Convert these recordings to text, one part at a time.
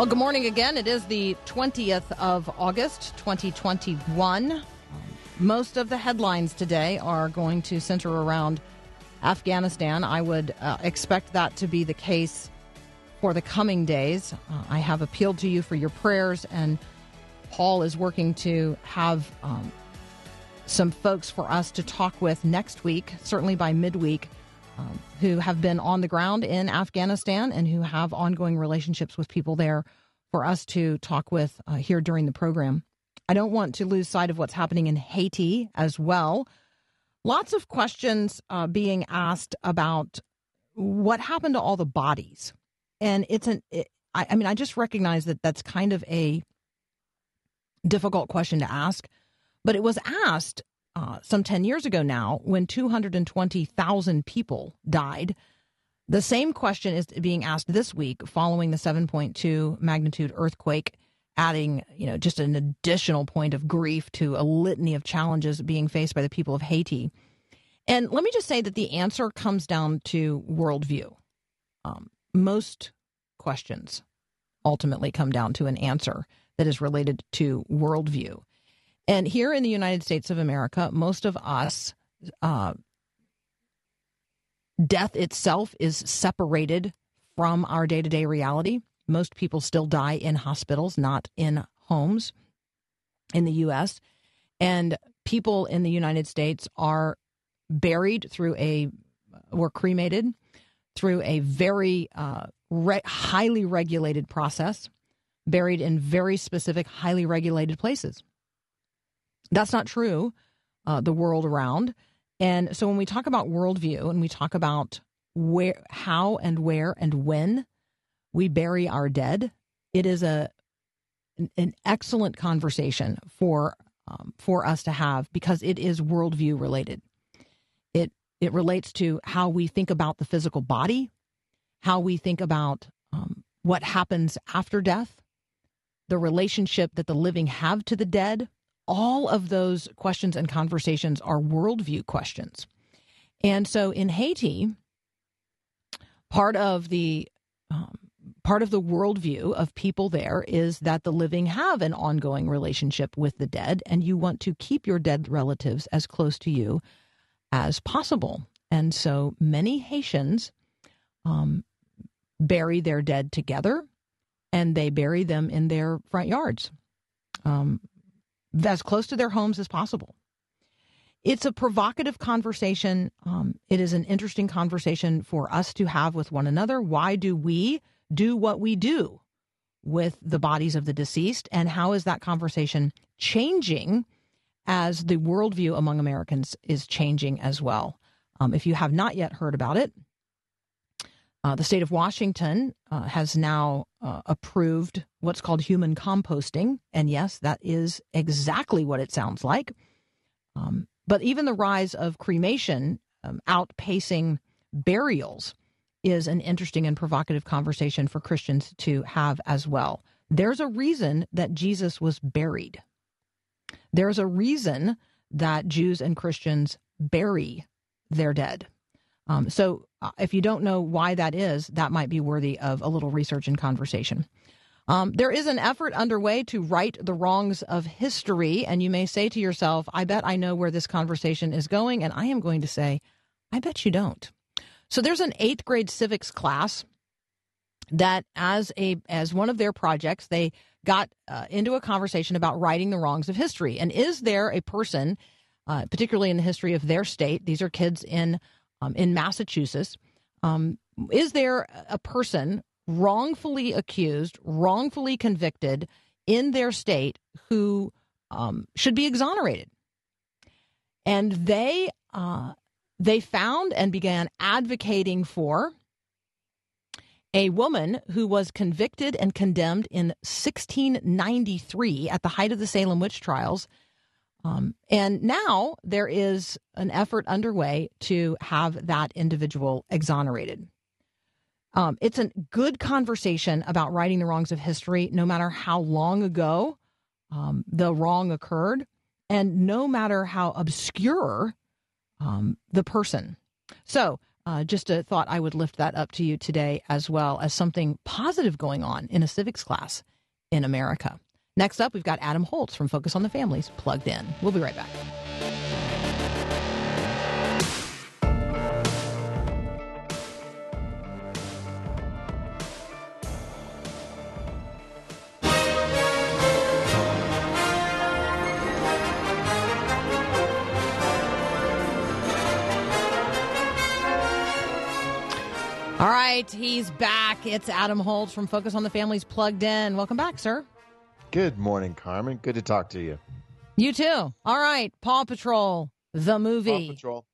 Well, good morning again. It is the 20th of August, 2021. Most of the headlines today are going to center around Afghanistan. I would uh, expect that to be the case for the coming days. Uh, I have appealed to you for your prayers, and Paul is working to have um, some folks for us to talk with next week, certainly by midweek, um, who have been on the ground in Afghanistan and who have ongoing relationships with people there for us to talk with uh, here during the program. I don't want to lose sight of what's happening in Haiti as well. Lots of questions uh, being asked about what happened to all the bodies, and it's an. It, I, I mean, I just recognize that that's kind of a difficult question to ask, but it was asked uh, some ten years ago now when two hundred and twenty thousand people died. The same question is being asked this week following the 7.2 magnitude earthquake adding, you know, just an additional point of grief to a litany of challenges being faced by the people of Haiti. And let me just say that the answer comes down to worldview. Um, most questions ultimately come down to an answer that is related to worldview. And here in the United States of America, most of us, uh, death itself is separated from our day to day reality. Most people still die in hospitals, not in homes in the U.S. And people in the United States are buried through a, were cremated through a very uh, re- highly regulated process, buried in very specific, highly regulated places. That's not true uh, the world around. And so when we talk about worldview and we talk about where, how and where and when we bury our dead, it is a an excellent conversation for um, for us to have because it is worldview related. It it relates to how we think about the physical body, how we think about um, what happens after death, the relationship that the living have to the dead. All of those questions and conversations are worldview questions. And so in Haiti, part of the um, part of the worldview of people there is that the living have an ongoing relationship with the dead, and you want to keep your dead relatives as close to you as possible. And so many Haitians um, bury their dead together, and they bury them in their front yards, um, as close to their homes as possible. It's a provocative conversation. Um, it is an interesting conversation for us to have with one another. Why do we do what we do with the bodies of the deceased? And how is that conversation changing as the worldview among Americans is changing as well? Um, if you have not yet heard about it, uh, the state of Washington uh, has now uh, approved what's called human composting. And yes, that is exactly what it sounds like. Um, but even the rise of cremation um, outpacing burials is an interesting and provocative conversation for Christians to have as well. There's a reason that Jesus was buried. There's a reason that Jews and Christians bury their dead. Um, so, uh, if you don't know why that is, that might be worthy of a little research and conversation. Um, there is an effort underway to right the wrongs of history, and you may say to yourself, I bet I know where this conversation is going. And I am going to say, I bet you don't. So there's an eighth grade civics class that, as a as one of their projects, they got uh, into a conversation about righting the wrongs of history. And is there a person, uh, particularly in the history of their state? These are kids in um, in Massachusetts. Um, is there a person wrongfully accused, wrongfully convicted in their state who um, should be exonerated. And they uh, they found and began advocating for a woman who was convicted and condemned in 1693 at the height of the Salem witch trials. Um, and now there is an effort underway to have that individual exonerated. Um, it's a good conversation about righting the wrongs of history, no matter how long ago um, the wrong occurred, and no matter how obscure um, the person. So, uh, just a thought I would lift that up to you today as well as something positive going on in a civics class in America. Next up, we've got Adam Holz from Focus on the Families plugged in. We'll be right back. All right, he's back. It's Adam Holz from Focus on the Families plugged in. Welcome back, sir. Good morning, Carmen. Good to talk to you. You too. All right, Paw Patrol, the movie. Paw Patrol.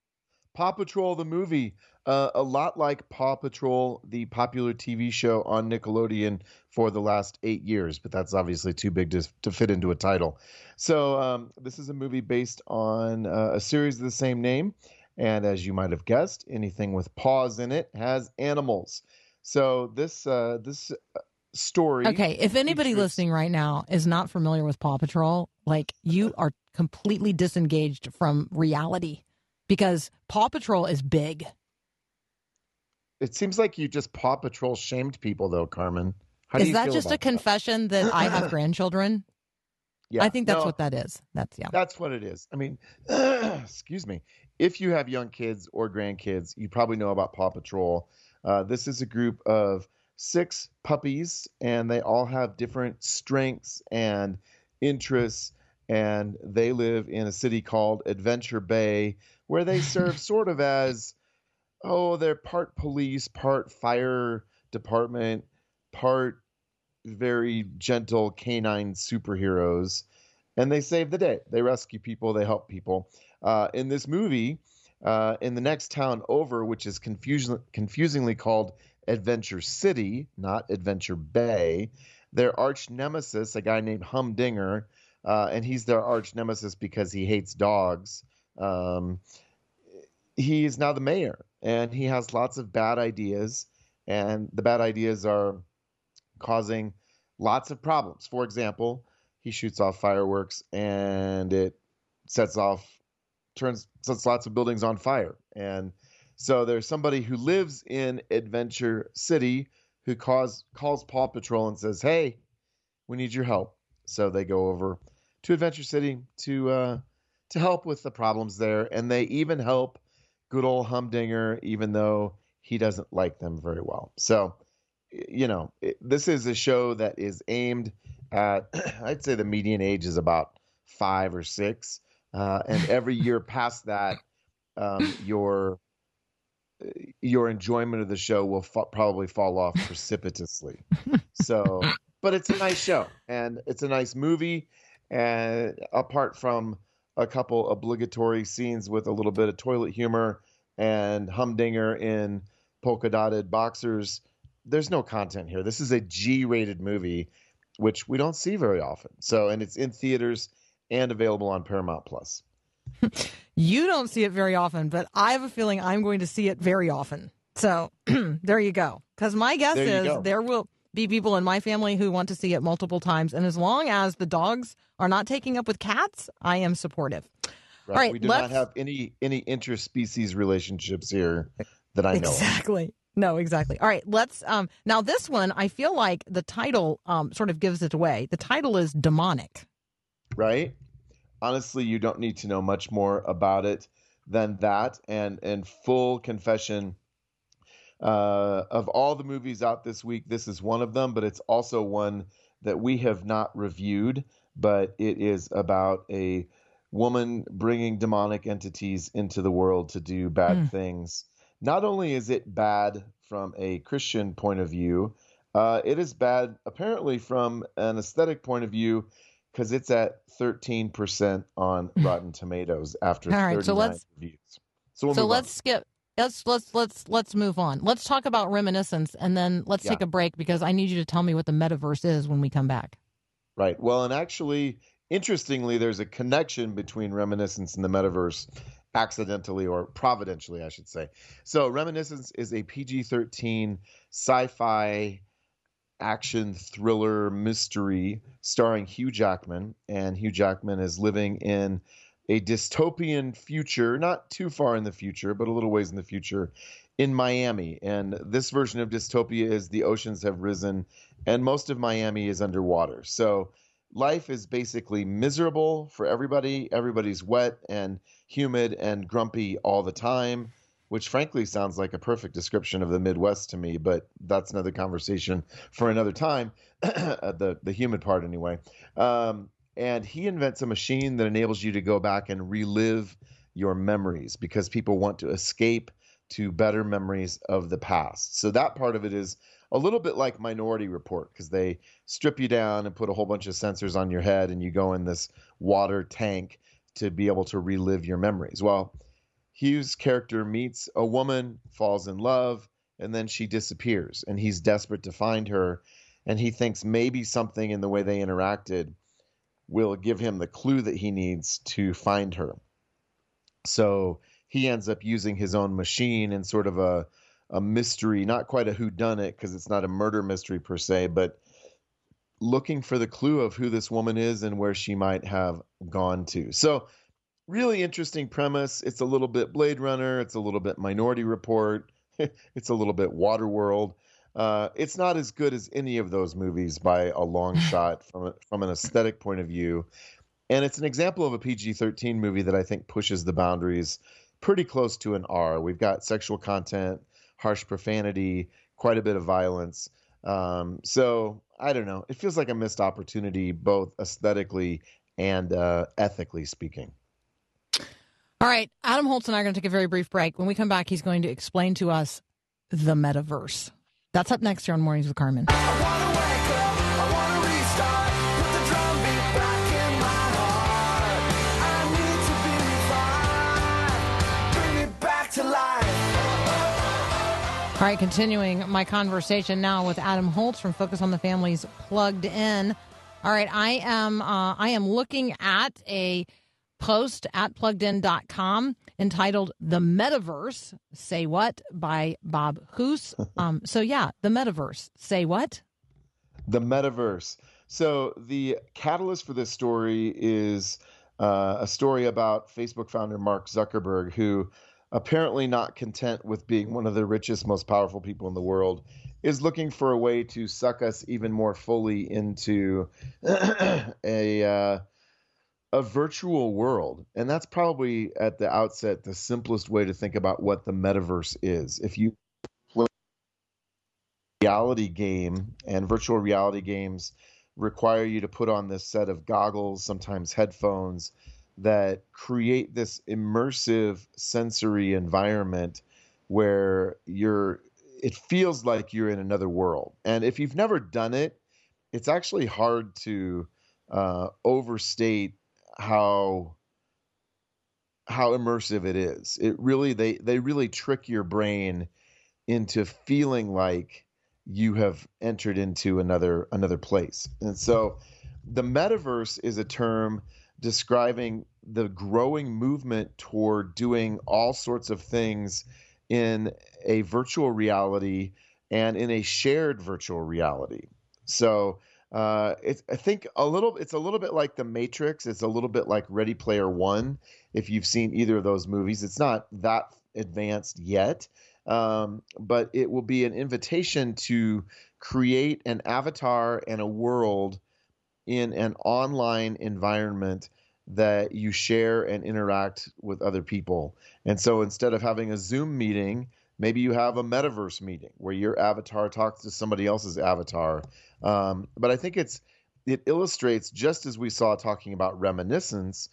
Paw Patrol, the movie. Uh, a lot like Paw Patrol, the popular TV show on Nickelodeon for the last eight years, but that's obviously too big to, to fit into a title. So, um, this is a movie based on uh, a series of the same name. And as you might have guessed, anything with paws in it has animals. So, this, uh, this story. Okay, if anybody features- listening right now is not familiar with Paw Patrol, like you are completely disengaged from reality because Paw Patrol is big. It seems like you just Paw Patrol shamed people, though, Carmen. How do is that just a about confession that I have grandchildren? Yeah, I think that's no, what that is. That's yeah. That's what it is. I mean, excuse me. If you have young kids or grandkids, you probably know about Paw Patrol. Uh, this is a group of six puppies, and they all have different strengths and interests. And they live in a city called Adventure Bay, where they serve sort of as oh, they're part police, part fire department, part very gentle canine superheroes and they save the day. They rescue people, they help people. Uh, in this movie, uh, in the next town over, which is confusing, confusingly called Adventure City, not Adventure Bay, their arch nemesis, a guy named Humdinger, uh, and he's their arch nemesis because he hates dogs. Um, he is now the mayor, and he has lots of bad ideas, and the bad ideas are causing lots of problems. For example, he shoots off fireworks and it sets off turns sets lots of buildings on fire and so there's somebody who lives in adventure city who calls calls paw patrol and says hey we need your help. So they go over to adventure city to uh to help with the problems there. And they even help good old humdinger even though he doesn't like them very well. So you know it, this is a show that is aimed at I'd say the median age is about five or six, uh, and every year past that, um, your your enjoyment of the show will fa- probably fall off precipitously. so, but it's a nice show and it's a nice movie, and apart from a couple obligatory scenes with a little bit of toilet humor and Humdinger in polka dotted boxers. There's no content here. This is a G-rated movie, which we don't see very often. So, and it's in theaters and available on Paramount Plus. You don't see it very often, but I have a feeling I'm going to see it very often. So there you go. Because my guess There is go. there will be people in my family who want to see it multiple times. And as long as the dogs are not taking up with cats, I am supportive. Right? All right, we do let's- not have any any interspecies relationships here that I know. of. Exactly. No, exactly. All right, let's um now this one I feel like the title um sort of gives it away. The title is demonic. right? Honestly, you don't need to know much more about it than that. And in full confession, uh, of all the movies out this week, this is one of them, but it's also one that we have not reviewed. But it is about a woman bringing demonic entities into the world to do bad Mm. things. Not only is it bad from a Christian point of view, uh, it is bad apparently from an aesthetic point of view because it's at 13% on Rotten Tomatoes after All right, 39 so let's- reviews. So, we'll so let's skip. Let's let's let's let's move on. Let's talk about reminiscence, and then let's Yeah. take a break because I need you to tell me what the metaverse is when we come back. Right. Well, and actually, interestingly, there's a connection between Reminiscence and the metaverse, accidentally or providentially, I should say. So, Reminiscence is a PG 13 sci fi action thriller mystery starring Hugh Jackman. And Hugh Jackman is living in a dystopian future, not too far in the future, but a little ways in the future in Miami. And this version of dystopia is the oceans have risen and most of Miami is underwater. So life is basically miserable for everybody. Everybody's wet and humid and grumpy all the time, which frankly sounds like a perfect description of the Midwest to me, but that's another conversation for another time. the the humid part anyway. Um, and he invents a machine that enables you to go back and relive your memories because people want to escape to better memories of the past. So that part of it is a little bit like Minority Report because they strip you down and put a whole bunch of sensors on your head and you go in this water tank to be able to relive your memories. Well, Hugh's character meets a woman, falls in love, and then she disappears and he's desperate to find her and he thinks maybe something in the way they interacted will give him the clue that he needs to find her. So he ends up using his own machine in sort of a a mystery, not quite a who done it because it's not a murder mystery per se, but looking for the clue of who this woman is and where she might have gone to. So really interesting premise. It's a little bit Blade Runner, it's a little bit Minority Report, it's a little bit Waterworld. Uh, it's not as good as any of those movies by a long shot from a, from an aesthetic point of view, and it's an example of a PG-13 movie that I think pushes the boundaries pretty close to an R. We've got sexual content, harsh profanity, quite a bit of violence. Um, so I don't know. It feels like a missed opportunity, both aesthetically and uh, ethically speaking. All right, Adam Holz and I are going to take a very brief break. When we come back, he's going to explain to us the metaverse. That's up next here on Mornings with Carmen. I wanna wake up, I wanna restart, put the drum beat back in my heart. I need to be revived, bring me back to life. All right, continuing my conversation now with Adam Holz from Focus on the Family's Plugged In. All right, I am uh, I am looking at a post at pluggedin.com entitled The Metaverse, Say What by Bob Hoose. Um, so yeah, the metaverse. Say what? the metaverse. So the catalyst for this story is uh, a story about Facebook founder Mark Zuckerberg, who apparently not content with being one of the richest, most powerful people in the world, is looking for a way to suck us even more fully into a uh, a virtual world, and that's probably at the outset the simplest way to think about what the metaverse is. If you play reality game and virtual reality games require you to put on this set of goggles, sometimes headphones, that create this immersive sensory environment where you're it feels like you're in another world. And if you've never done it, it's actually hard to uh, overstate how how immersive it is. It really they they really trick your brain into feeling like you have entered into another another place. And so the metaverse is a term describing the growing movement toward doing all sorts of things in a virtual reality and in a shared virtual reality. So uh, it's I think a little it's a little bit like the Matrix. It's a little bit like Ready Player One. If you've seen either of those movies, it's not that advanced yet, um, but it will be an invitation to create an avatar and a world in an online environment that you share and interact with other people. And so instead of having a Zoom meeting, maybe you have a metaverse meeting where your avatar talks to somebody else's avatar. Um, but I think it's it illustrates just as we saw talking about reminiscence.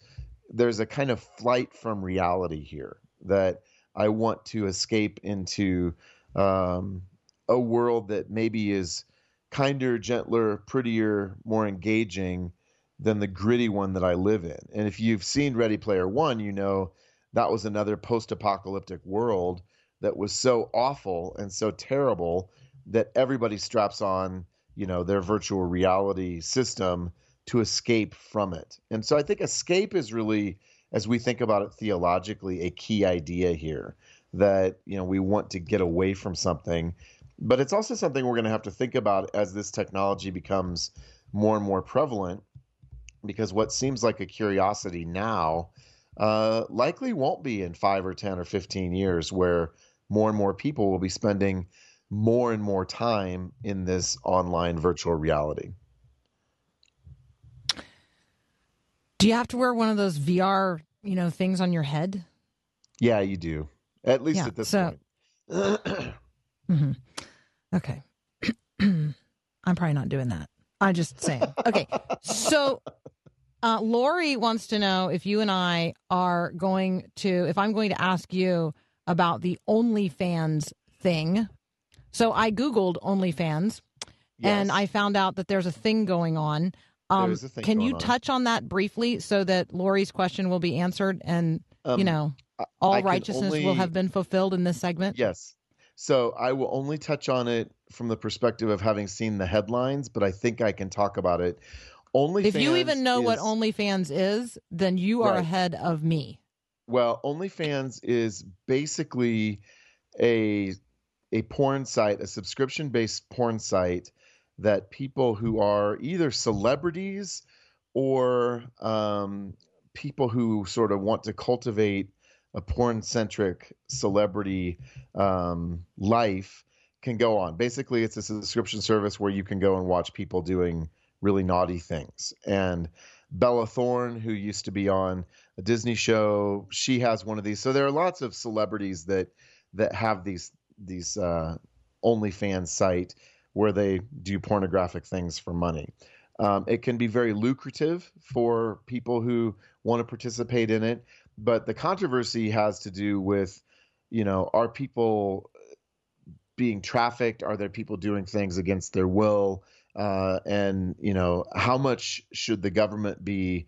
There's a kind of flight from reality here that I want to escape into um, a world that maybe is kinder, gentler, prettier, more engaging, than the gritty one that I live in. And if you've seen Ready Player One, you know that was another post apocalyptic world that was so awful and so terrible that everybody straps on, you know, their virtual reality system to escape from it. And so I think escape is really, as we think about it theologically, a key idea here that, you know, we want to get away from something. But it's also something we're going to have to think about as this technology becomes more and more prevalent because what seems like a curiosity now uh, likely won't be in five or 10 or 15 years, where more and more people will be spending more and more time in this online virtual reality. Do you have to wear one of those VR, you know, things on your head? Yeah, you do. At least Yeah, at this so- point. hmm Okay. I'm probably not doing that. I'm just saying. Okay. So uh, Lori wants to know if you and I are going to, if I'm going to ask you about the OnlyFans thing. So I Googled OnlyFans and I found out that there's a thing going on. Um, thing can you on. touch on that briefly so that Lori's question will be answered and, you Um, know, all I righteousness will have been fulfilled in this segment? Yes. So I will only touch on it from the perspective of having seen the headlines, but I think I can talk about it. OnlyFans If you even know what is- OnlyFans is, then you are Right. ahead of me. Well, OnlyFans is basically a a porn site, a subscription based porn site that people who are either celebrities or um, people who sort of want to cultivate a porn centric celebrity um, life can go on. Basically, it's a subscription service where you can go and watch people doing really naughty things. And Bella Thorne, who used to be on a Disney show, she has one of these. So there are lots of celebrities that that have these these uh, OnlyFans site where they do pornographic things for money. Um, it can be very lucrative for people who want to participate in it, but the controversy has to do with, you know, are people being trafficked? Are there people doing things against their will? Uh, and you know, how much should the government be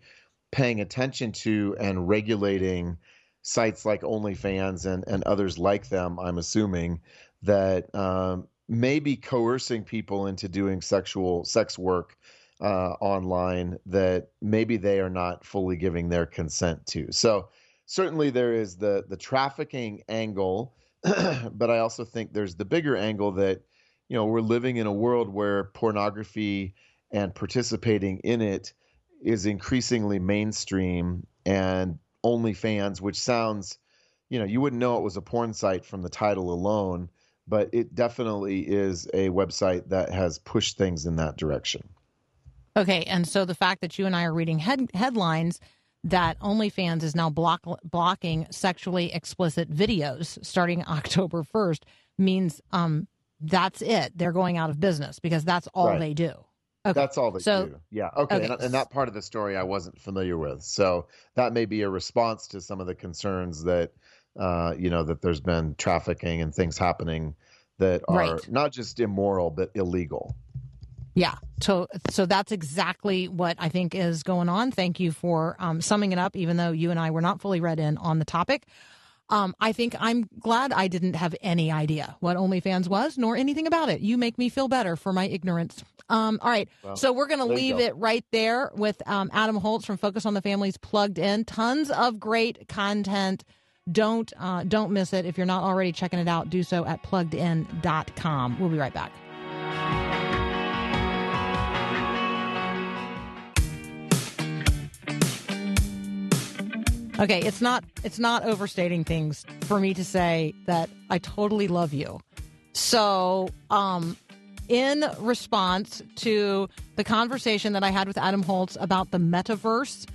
paying attention to and regulating sites like OnlyFans and and others like them? I'm assuming that um, maybe coercing people into doing sexual sex work uh, online that maybe they are not fully giving their consent to. So certainly there is the the trafficking angle, but I also think there's the bigger angle that you know we're living in a world where pornography and participating in it is increasingly mainstream and OnlyFans, which sounds, you know, you wouldn't know it was a porn site from the title alone, but it definitely is a website that has pushed things in that direction. Okay, and so the fact that you and I are reading head- headlines that OnlyFans is now block- blocking sexually explicit videos starting October 1st means um, that's it. They're going out of business because that's all Right. they do. Okay. That's all they So- do. Yeah. Okay. okay. And, and that part of the story I wasn't familiar with. So that may be a response to some of the concerns that, uh, you know, that there's been trafficking and things happening that are Right. not just immoral, but illegal. Yeah. So so that's exactly what I think is going on. Thank you for um, summing it up, even though you and I were not fully read in on the topic. Um, I think I'm glad I didn't have any idea what OnlyFans was, nor anything about it. You make me feel better for my ignorance. Um, all right, Well, so we're going to leave go. it right there with um, Adam Holz from Focus on the Families plugged in. Tons of great content. Don't uh, don't miss it. If you're not already checking it out, do so at pluggedin.com. We'll be right back. Okay, it's not it's not overstating things for me to say that I totally love you. So, um in response to the conversation that I had with Adam Holz about the metaverse,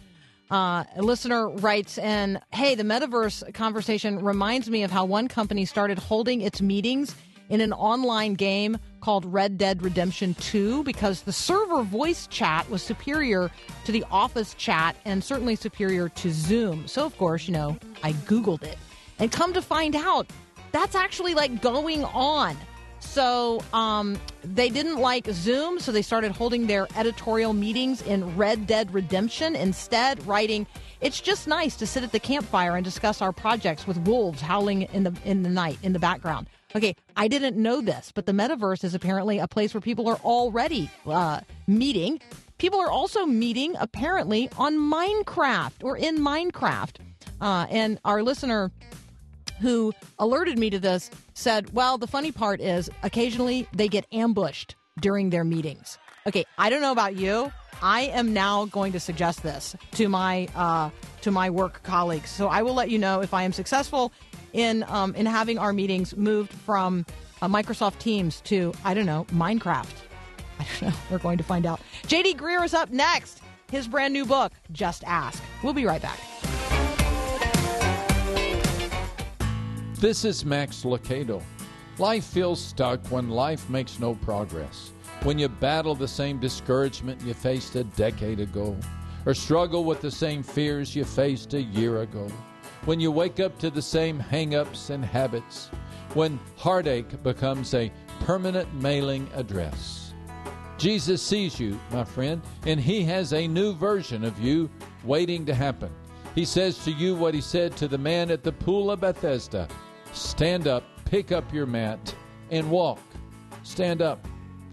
uh, a listener writes in, Hey, the metaverse conversation reminds me of how one company started holding its meetings in an online game called Red Dead Redemption 2 because the server voice chat was superior to the office chat and certainly superior to Zoom. So, of course, you know, I Googled it and come to find out that's actually like going on. So um, they didn't like Zoom, so they started holding their editorial meetings in Red Dead Redemption instead, writing, "It's just nice to sit at the campfire and discuss our projects with wolves howling in the in the night in the background." Okay, I didn't know this, but the metaverse is apparently a place where people are already uh, meeting. People are also meeting apparently on Minecraft or in Minecraft. Uh, and our listener who alerted me to this said, Well, the funny part is occasionally they get ambushed during their meetings. Okay, I don't know about you. I am now going to suggest this to my uh, to my work colleagues. So I will let you know if I am successful in um, in having our meetings moved from uh, Microsoft Teams to I don't know Minecraft. I don't know. We're going to find out. JD Greear is up next. His brand new book, Just Ask. We'll be right back. This is Max Lucado. Life feels stuck when life makes no progress. When you battle the same discouragement you faced a decade ago, or struggle with the same fears you faced a year ago. When you wake up to the same hang ups and habits. When heartache becomes a permanent mailing address. Jesus sees you, my friend, and He has a new version of you waiting to happen. He says to you what He said to the man at the pool of Bethesda Stand up, pick up your mat, and walk. Stand up.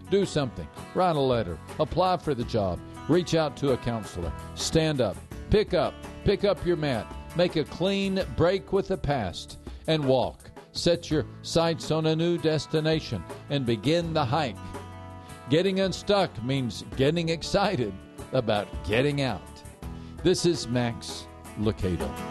Do something. Write a letter. Apply for the job. Reach out to a counselor. Stand up. Pick up. Pick up your mat. Make a clean break with the past and walk. Set your sights on a new destination and begin the hike. Getting unstuck means getting excited about getting out. This is Max Lucado.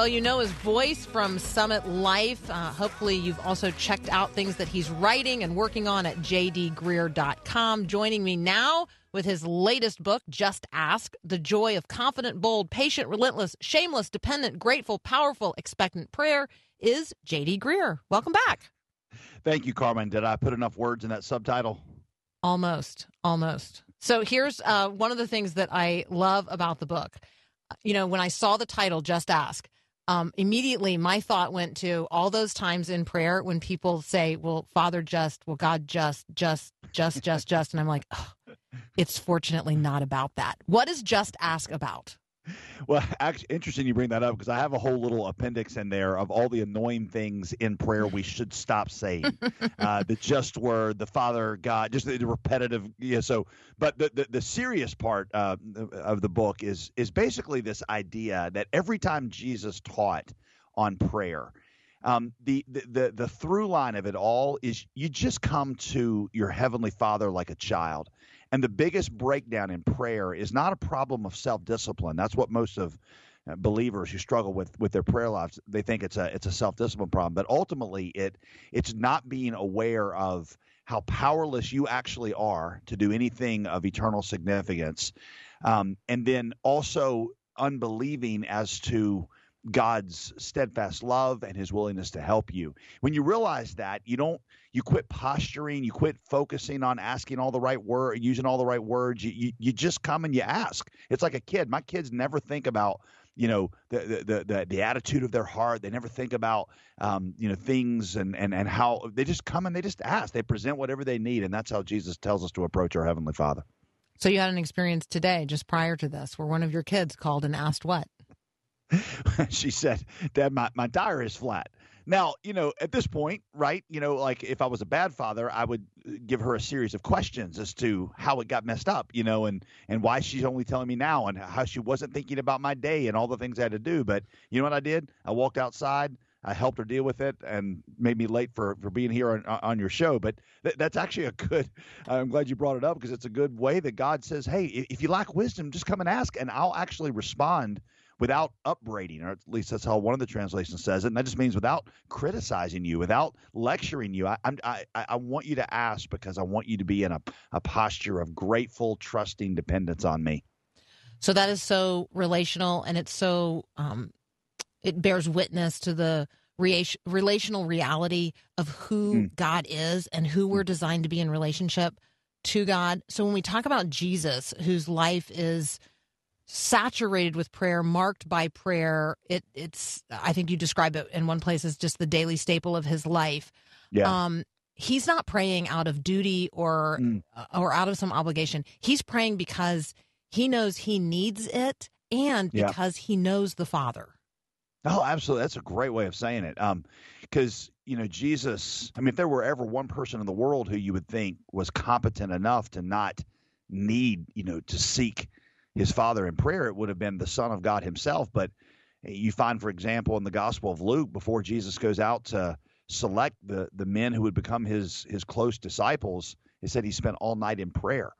Well, you know his voice from Summit Life. Uh, hopefully, you've also checked out things that he's writing and working on at jdgreear.com. Joining me now with his latest book, Just Ask The Joy of Confident, Bold, Patient, Relentless, Shameless, Dependent, Grateful, Powerful, Expectant Prayer, is JD Greear. Welcome back. Thank you, Carmen. Did I put enough words in that subtitle? Almost, almost. So here's uh, one of the things that I love about the book. You know, when I saw the title, Just Ask, um, immediately my thought went to all those times in prayer when people say, Well, Father, just, well, God, just, just, just, just, just. And I'm like, oh, it's fortunately not about that. What is Just Ask about? Well, actually, interesting you bring that up because I have a whole little appendix in there of all the annoying things in prayer we should stop saying. uh, the just word, the Father, God, just the, the repetitive. Yeah. So, but the the, the serious part uh, of the book is is basically this idea that every time Jesus taught on prayer. Um, the, the the the through line of it all is you just come to your heavenly Father like a child, and the biggest breakdown in prayer is not a problem of self discipline. That's what most of uh, believers who struggle with with their prayer lives they think it's a it's a self discipline problem. But ultimately, it it's not being aware of how powerless you actually are to do anything of eternal significance, um, and then also unbelieving as to God's steadfast love and his willingness to help you. When you realize that, you don't you quit posturing, you quit focusing on asking all the right word, using all the right words. You, you you just come and you ask. It's like a kid. My kids never think about you know the the the, the attitude of their heart. They never think about um, you know things and and and how they just come and they just ask. They present whatever they need, and that's how Jesus tells us to approach our heavenly Father. So you had an experience today, just prior to this, where one of your kids called and asked what? she said, Dad, my, my tire is flat. Now, you know, at this point, right, you know, like if I was a bad father, I would uh, give her a series of questions as to how it got messed up, you know, and and why she's only telling me now and how she wasn't thinking about my day and all the things I had to do. But you know what I did? I walked outside, I helped her deal with it and made me late for, for being here on, on your show. But th- that's actually a good, I'm glad you brought it up because it's a good way that God says, hey, if you lack wisdom, just come and ask, and I'll actually respond without upbraiding, or at least that's how one of the translations says it. And that just means without criticizing you, without lecturing you. I, I'm, I, I want you to ask because I want you to be in a, a posture of grateful, trusting dependence on me. So that is so relational and it's so um, it bears witness to the relational reality of who Mm. God is and who we're designed to be in relationship to God. So when we talk about Jesus, whose life is saturated with prayer, marked by prayer, it, it's I think you describe it in one place as just the daily staple of his life. Yeah. Um, he's not praying out of duty or Mm. uh, or out of some obligation. He's praying because he knows he needs it and Yeah. because he knows the Father. Oh, absolutely. That's a great way of saying it. Um, because you know Jesus. I mean, if there were ever one person in the world who you would think was competent enough to not need, you know, to seek his Father in prayer, it would have been the Son of God Himself. But you find, for example, in the Gospel of Luke, before Jesus goes out to select the the men who would become his his close disciples, it said he spent all night in prayer.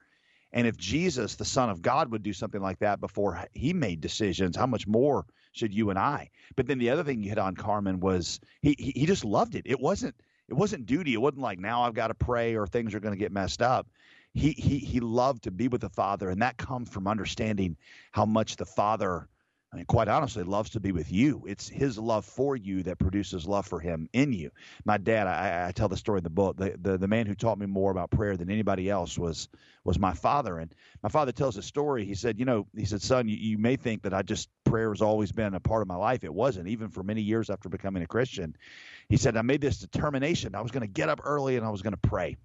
And if Jesus, the Son of God, would do something like that before he made decisions, how much more should you and I? But then the other thing you hit on, Carmen, was he he, he just loved it. It wasn't it wasn't duty. It wasn't like now I've got to pray or things are going to get messed up. He he he loved to be with the Father, and that comes from understanding how much the Father, I mean, quite honestly, loves to be with you. It's His love for you that produces love for Him in you. My dad, I, I tell the story in the book. The, the the man who taught me more about prayer than anybody else was was my father, and my father tells a story. He said, you know, he said, son, you, you may think that I just prayer has always been a part of my life. It wasn't, even for many years after becoming a Christian. He said, I made this determination. I was going to get up early and I was going to pray.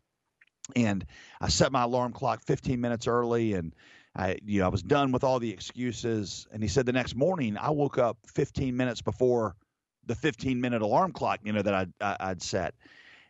And I set my alarm clock 15 minutes early and I, you know, I was done with all the excuses. And he said the next morning I woke up 15 minutes before the 15 minute alarm clock, you know, that I'd, I'd set.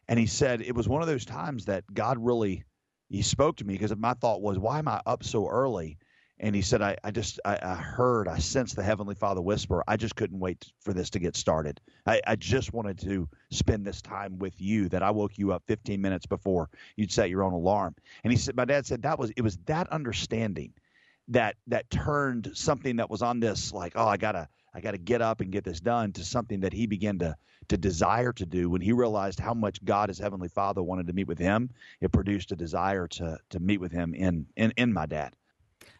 And he said it was one of those times that God really, he spoke to me because my thought was, why am I up so early? And he said, I, I just, I, I heard, I sensed the Heavenly Father whisper, I just couldn't wait for this to get started. I, I just wanted to spend this time with you that I woke you up 15 minutes before you'd set your own alarm. And he said, my dad said that was, it was that understanding that, that turned something that was on this, like, oh, I gotta, I gotta get up and get this done to something that he began to, to desire to do when he realized how much God, his Heavenly Father, wanted to meet with him. It produced a desire to, to meet with him in, in, in my dad.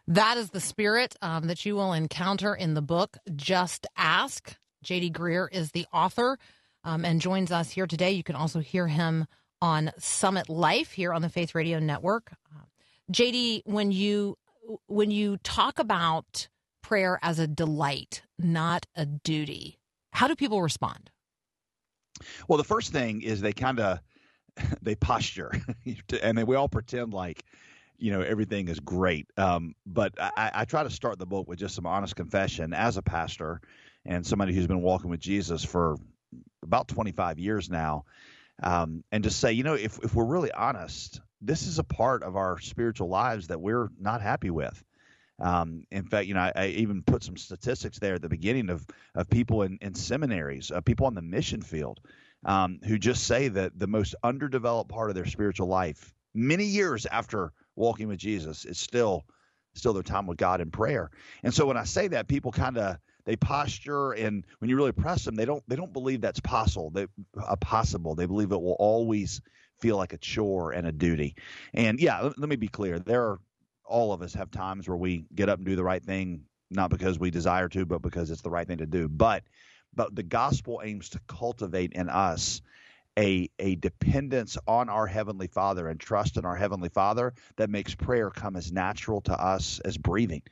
That is the spirit um, that you will encounter in the book, Just Ask. JD Greear is the author um, and joins us here today. You can also hear him on Summit Life here on the Faith Radio Network. Uh, JD, when you when you talk about prayer as a delight, not a duty, how do people respond? Well, the first thing is they kind of they posture, and we all pretend like you know everything is great. Um, but I, I try to start the book with just some honest confession as a pastor and somebody who's been walking with Jesus for about 25 years now, um, and just say, you know, if if we're really honest, this is a part of our spiritual lives that we're not happy with. Um, in fact, you know, I, I even put some statistics there at the beginning of of people in, in seminaries, uh, people on the mission field, um, who just say that the most underdeveloped part of their spiritual life, many years after walking with Jesus, is still still their time with God in prayer. And so when I say that, people kind of they posture, and when you really press them, they don't they don't believe that's possible. They uh, possible. They believe it will always feel like a chore and a duty. And yeah, let, let me be clear. There are all of us have times where we get up and do the right thing, not because we desire to, but because it's the right thing to do. But but the gospel aims to cultivate in us a a dependence on our heavenly Father and trust in our heavenly Father that makes prayer come as natural to us as breathing.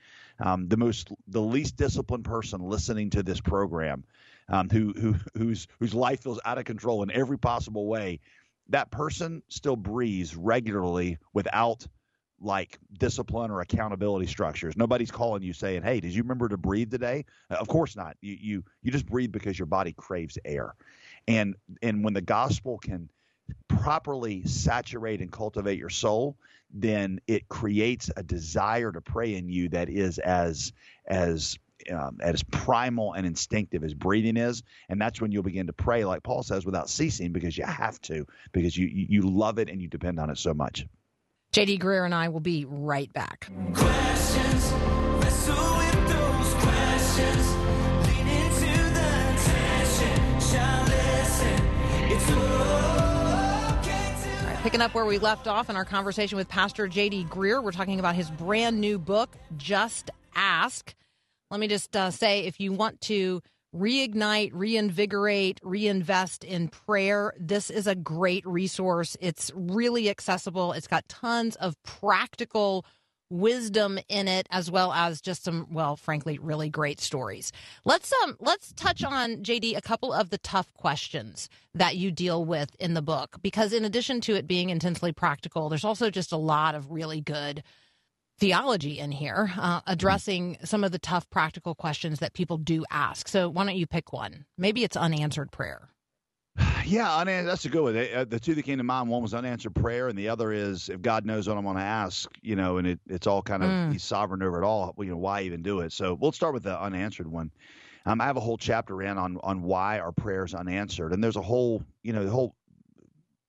Um, the most the least disciplined person listening to this program, um, who who whose whose life feels out of control in every possible way, that person still breathes regularly without like discipline or accountability structures. Nobody's calling you saying, "Hey, did you remember to breathe today?" Uh, of course not. You you you just breathe because your body craves air. And and when the gospel can properly saturate and cultivate your soul, then it creates a desire to pray in you that is as as um, as primal and instinctive as breathing is, and that's when you'll begin to pray, like Paul says, without ceasing, because you have to, because you you, you love it and you depend on it so much. JD Greear and I will be right back. Questions, picking up where we left off in our conversation with Pastor JD Greear, we're talking about his brand new book, Just Ask. Let me just uh, say if you want to reignite, reinvigorate, reinvest in prayer, this is a great resource. It's really accessible. It's got tons of practical wisdom in it as well as just some well frankly really great stories. Let's um let's touch on jd a couple of the tough questions that you deal with in the book because in addition to it being intensely practical there's also just a lot of really good theology in here uh, addressing some of the tough practical questions that people do ask. So why don't you pick one? Maybe it's unanswered prayer Yeah, unan- that's a good one. Uh, The two that came to mind, one was unanswered prayer, and the other is if God knows what I'm going to ask, you know, and it, it's all kind of Mm. He's sovereign over it all. You know, why even do it? So we'll start with the unanswered one. Um, I have a whole chapter in on on why our prayers unanswered, and there's a whole, you know, the whole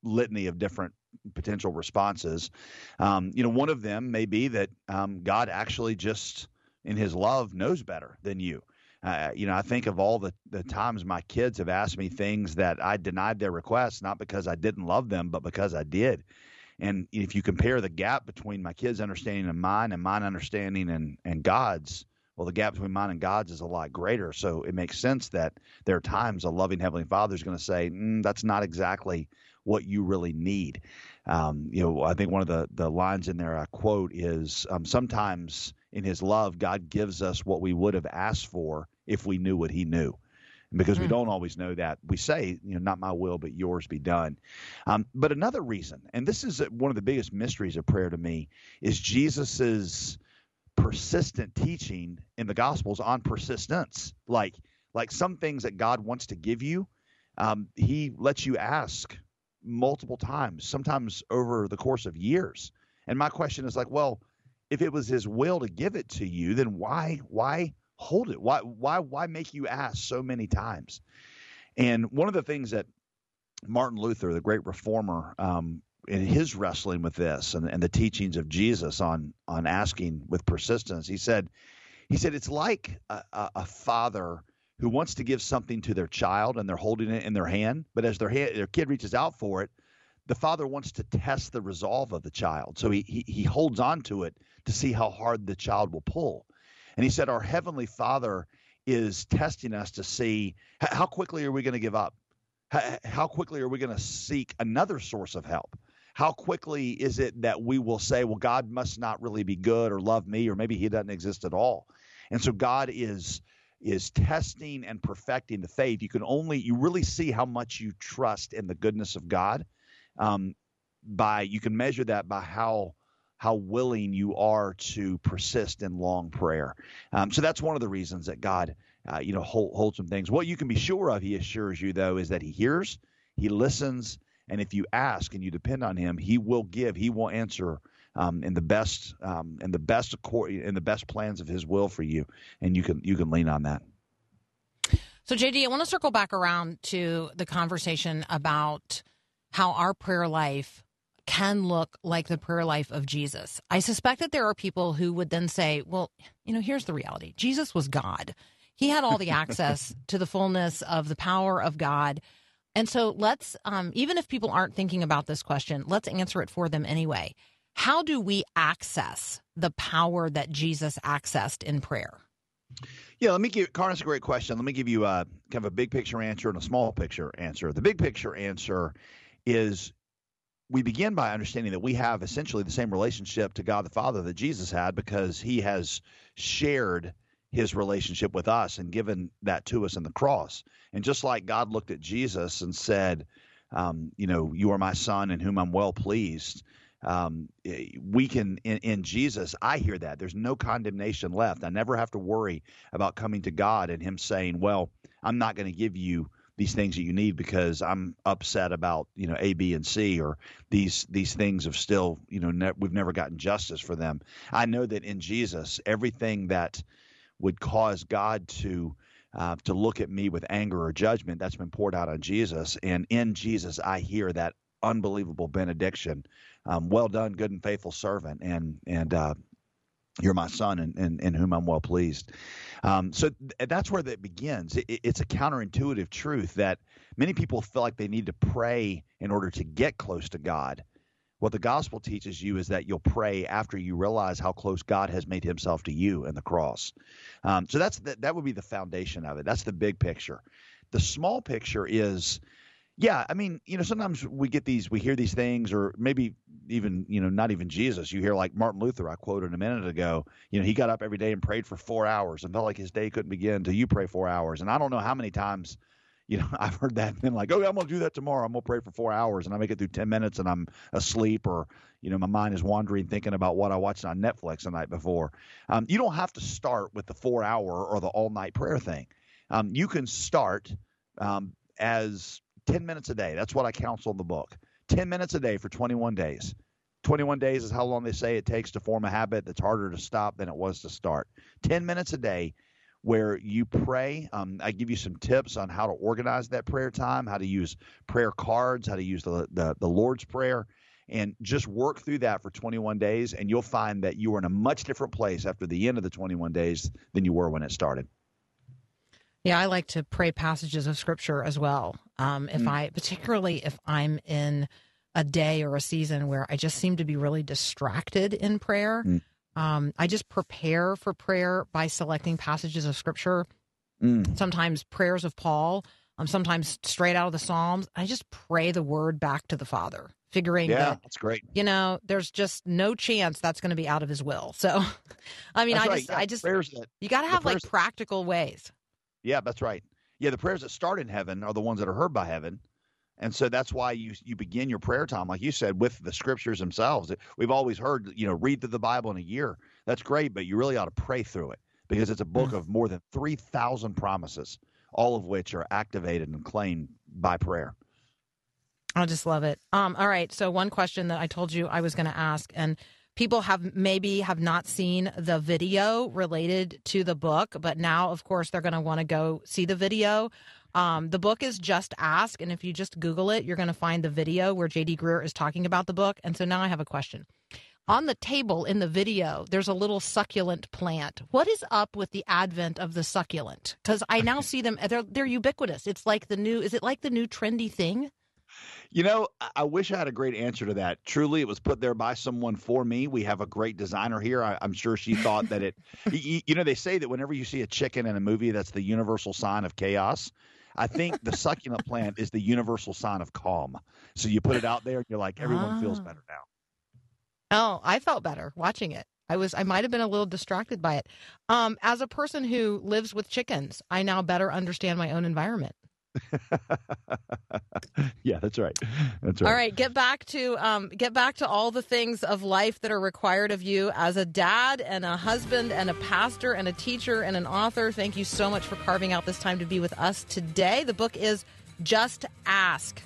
litany of different potential responses. Um, you know, one of them may be that um, God actually just in His love knows better than you. Uh, you know, I think of all the, the times my kids have asked me things that I denied their requests, not because I didn't love them, but because I did. And if you compare the gap between my kids' understanding and mine and mine understanding and, and God's, well, the gap between mine and God's is a lot greater. So it makes sense that there are times a loving Heavenly Father is going to say, mm, that's not exactly what you really need. Um, you know, I think one of the, the lines in there I quote is um, sometimes in His love, God gives us what we would have asked for if we knew what He knew. And because we Mm. don't always know that, we say, you know, not my will, but yours be done. Um, but another reason, and this is one of the biggest mysteries of prayer to me, is Jesus's persistent teaching in the Gospels on persistence. Like, like some things that God wants to give you, um, He lets you ask multiple times, sometimes over the course of years. And my question is like, well, if it was His will to give it to you, then why, why hold it? Why, why, why make you ask so many times? And one of the things that Martin Luther, the great reformer, um, in his wrestling with this and, and the teachings of Jesus on on asking with persistence, he said, he said it's like a, a, father who wants to give something to their child and they're holding it in their hand, but as their hand, their kid reaches out for it, the father wants to test the resolve of the child, so he, he he holds on to it to see how hard the child will pull. And he said, our heavenly Father is testing us to see how quickly are we going to give up how quickly are we going to seek another source of help? How quickly is it that we will say, well, God must not really be good or love me, or maybe he doesn't exist at all? And so God is is testing and perfecting the faith. You can only you really see how much you trust in the goodness of God um, by you can measure that by how how willing you are to persist in long prayer. Um, so that's one of the reasons that God uh, you know, hold, hold some things. What you can be sure of, he assures you, though, is that he hears, he listens, and if you ask and you depend on him, he will give, he will answer um, in the best, um, in the best, accord, in the best plans of his will for you, and you can you can lean on that. So, JD, I want to circle back around to the conversation about how our prayer life can look like the prayer life of Jesus. I suspect that there are people who would then say, well, you know, here's the reality Jesus was God, He had all the access to the fullness of the power of God. And so let's, um, even if people aren't thinking about this question, let's answer it for them anyway. How do we access the power that Jesus accessed in prayer? Yeah, let me give. That's a great question. Let me give you a kind of a big picture answer and a small picture answer. The big picture answer is we begin by understanding that we have essentially the same relationship to God the Father that Jesus had because he has shared his relationship with us and given that to us in the cross. And just like God looked at Jesus and said, um, you know, you are my son in whom I'm well pleased. Um, we can in, in Jesus, I hear that there's no condemnation left. I never have to worry about coming to God and Him saying, "Well, I'm not going to give you these things that you need because I'm upset about you know A, B, and C, or these these things have still you know ne- we've never gotten justice for them." I know that in Jesus, everything that would cause God to uh, to look at me with anger or judgment that's been poured out on Jesus, and in Jesus, I hear that unbelievable benediction. Um, well done, good and faithful servant, and and uh, you're my son, in, in, in whom I'm well pleased. Um, so th- that's where that begins. It, it's a counterintuitive truth that many people feel like they need to pray in order to get close to God. What the gospel teaches you is that you'll pray after you realize how close God has made himself to you in the cross. Um, so that's the, that would be the foundation of it. That's the big picture. The small picture is yeah, I mean, you know, sometimes we get these, we hear these things, or maybe even, you know, not even Jesus. You hear like Martin Luther, I quoted a minute ago. You know, he got up every day and prayed for four hours and felt like his day couldn't begin until you pray four hours. And I don't know how many times, you know, I've heard that and been like, oh, I'm going to do that tomorrow. I'm going to pray for four hours, and I make it through ten minutes, and I'm asleep, or you know, my mind is wandering thinking about what I watched on Netflix the night before. Um, you don't have to start with the four hour or the all night prayer thing. Um, you can start um, as 10 minutes a day. That's what I counsel in the book. 10 minutes a day for 21 days. 21 days is how long they say it takes to form a habit that's harder to stop than it was to start. 10 minutes a day where you pray. Um, I give you some tips on how to organize that prayer time, how to use prayer cards, how to use the, the, the Lord's Prayer, and just work through that for 21 days. And you'll find that you are in a much different place after the end of the 21 days than you were when it started. Yeah, I like to pray passages of scripture as well. Um, if I, particularly if I'm in a day or a season where I just seem to be really distracted in prayer, Mm. um, I just prepare for prayer by selecting passages of scripture. Mm. Sometimes prayers of Paul, um, sometimes straight out of the Psalms. I just pray the word back to the Father, figuring Yeah, that that's great. you know there's just no chance that's going to be out of His will. So, I mean, That's I right. just, Yeah, I just, prayers that you got to have like practical ways. Yeah, that's right. Yeah, the prayers that start in heaven are the ones that are heard by heaven. And so that's why you you begin your prayer time, like you said, with the scriptures themselves. We've always heard, you know, read through the Bible in a year. That's great, but you really ought to pray through it because it's a book of more than three thousand promises, all of which are activated and claimed by prayer. I just love it. Um, all right. So one question that I told you I was going to ask, and people have maybe have not seen the video related to the book, but now, of course, they're going to want to go see the video. Um, the book is Just Ask, and if you just Google it, you're going to find the video where JD Greear is talking about the book. And so now I have a question. On the table in the video, there's a little succulent plant. What is up with the advent of the succulent? Because I now see them; they're they're ubiquitous. It's like the new. Is it like the new trendy thing? You know, I- wish I had a great answer to that. Truly, it was put there by someone for me. We have a great designer here. I, I'm sure she thought that it. you, you know, they say that whenever you see a chicken in a movie, that's the universal sign of chaos. I think the succulent plant is the universal sign of calm. So you put it out there, and you're like, everyone feels Ah. better now. Oh, I felt better watching it. I was I might have been a little distracted by it. Um, as a person who lives with chickens, I now better understand my own environment. yeah, that's right. That's right. All right, get back to um, get back to all the things of life that are required of you as a dad and a husband and a pastor and a teacher and an author. Thank you so much for carving out this time to be with us today. The book is Just Ask.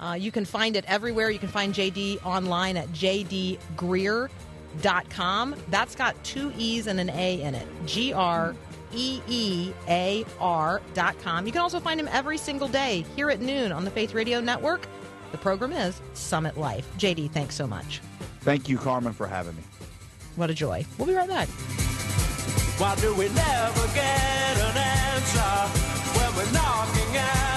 Uh, you can find it everywhere. You can find JD online at jdgreear.com. That's got two E's and an A in it. G R E E A R dot com. You can also find him every single day here at noon on the Faith Radio Network. The program is Summit Life. JD, thanks so much. Thank you, Carmen, for having me. What a joy. We'll be right back. Why do we never get an answer when we're knocking at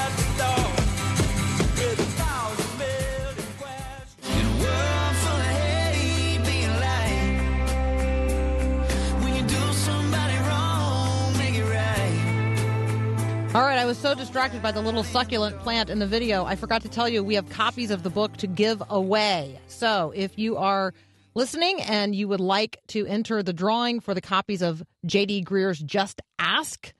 so distracted by the little succulent plant in the video, I forgot to tell you we have copies of the book to give away. So if you are listening and you would like to enter the drawing for the copies of JD Greear's Just Ask,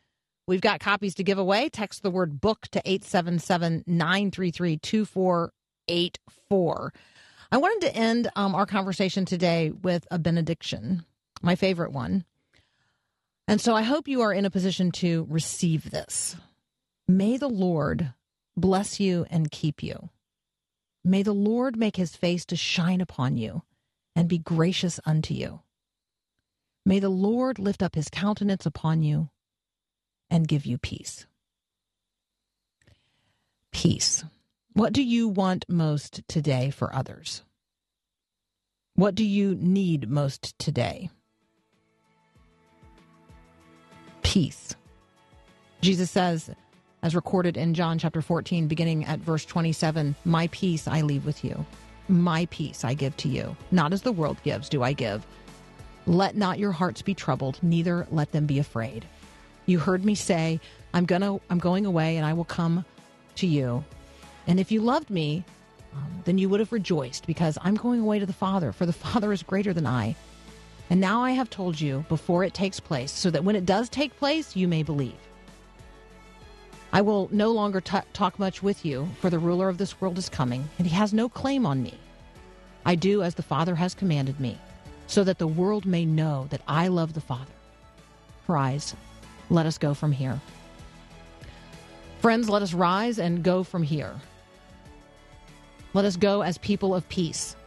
we've got copies to give away. Text the word book to 877 933 2484. I wanted to end um, our conversation today with a benediction, my favorite one. And so I hope you are in a position to receive this. May the Lord bless you and keep you. May the Lord make his face to shine upon you and be gracious unto you. May the Lord lift up his countenance upon you and give you peace. Peace. What do you want most today for others? What do you need most today? Peace. Jesus says, as recorded in John chapter 14, beginning at verse 27, My peace I leave with you. My peace I give to you, not as the world gives, do I give. Let not your hearts be troubled, neither let them be afraid. You heard me say, I'm gonna I'm going away and I will come to you. And if you loved me, um, then you would have rejoiced because I'm going away to the Father, for the Father is greater than I. And now I have told you before it takes place, so that when it does take place, you may believe. I will no longer t- talk much with you, for the ruler of this world is coming, and he has no claim on me. I do as the Father has commanded me, so that the world may know that I love the Father. Rise, let us go from here. Friends, let us rise and go from here. Let us go as people of peace.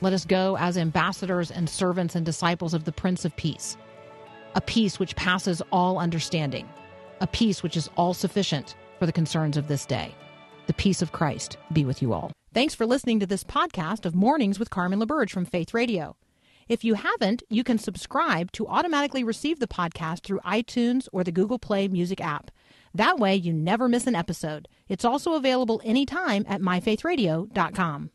Let us go as ambassadors and servants and disciples of the Prince of Peace. A peace which passes all understanding, a peace which is all sufficient for the concerns of this day. The peace of Christ be with you all. Thanks for listening to this podcast of Mornings with Carmen LaBerge from Faith Radio. If you haven't, you can subscribe to automatically receive the podcast through iTunes or the Google Play Music app. That way, you never miss an episode. It's also available anytime at myfaithradio.com.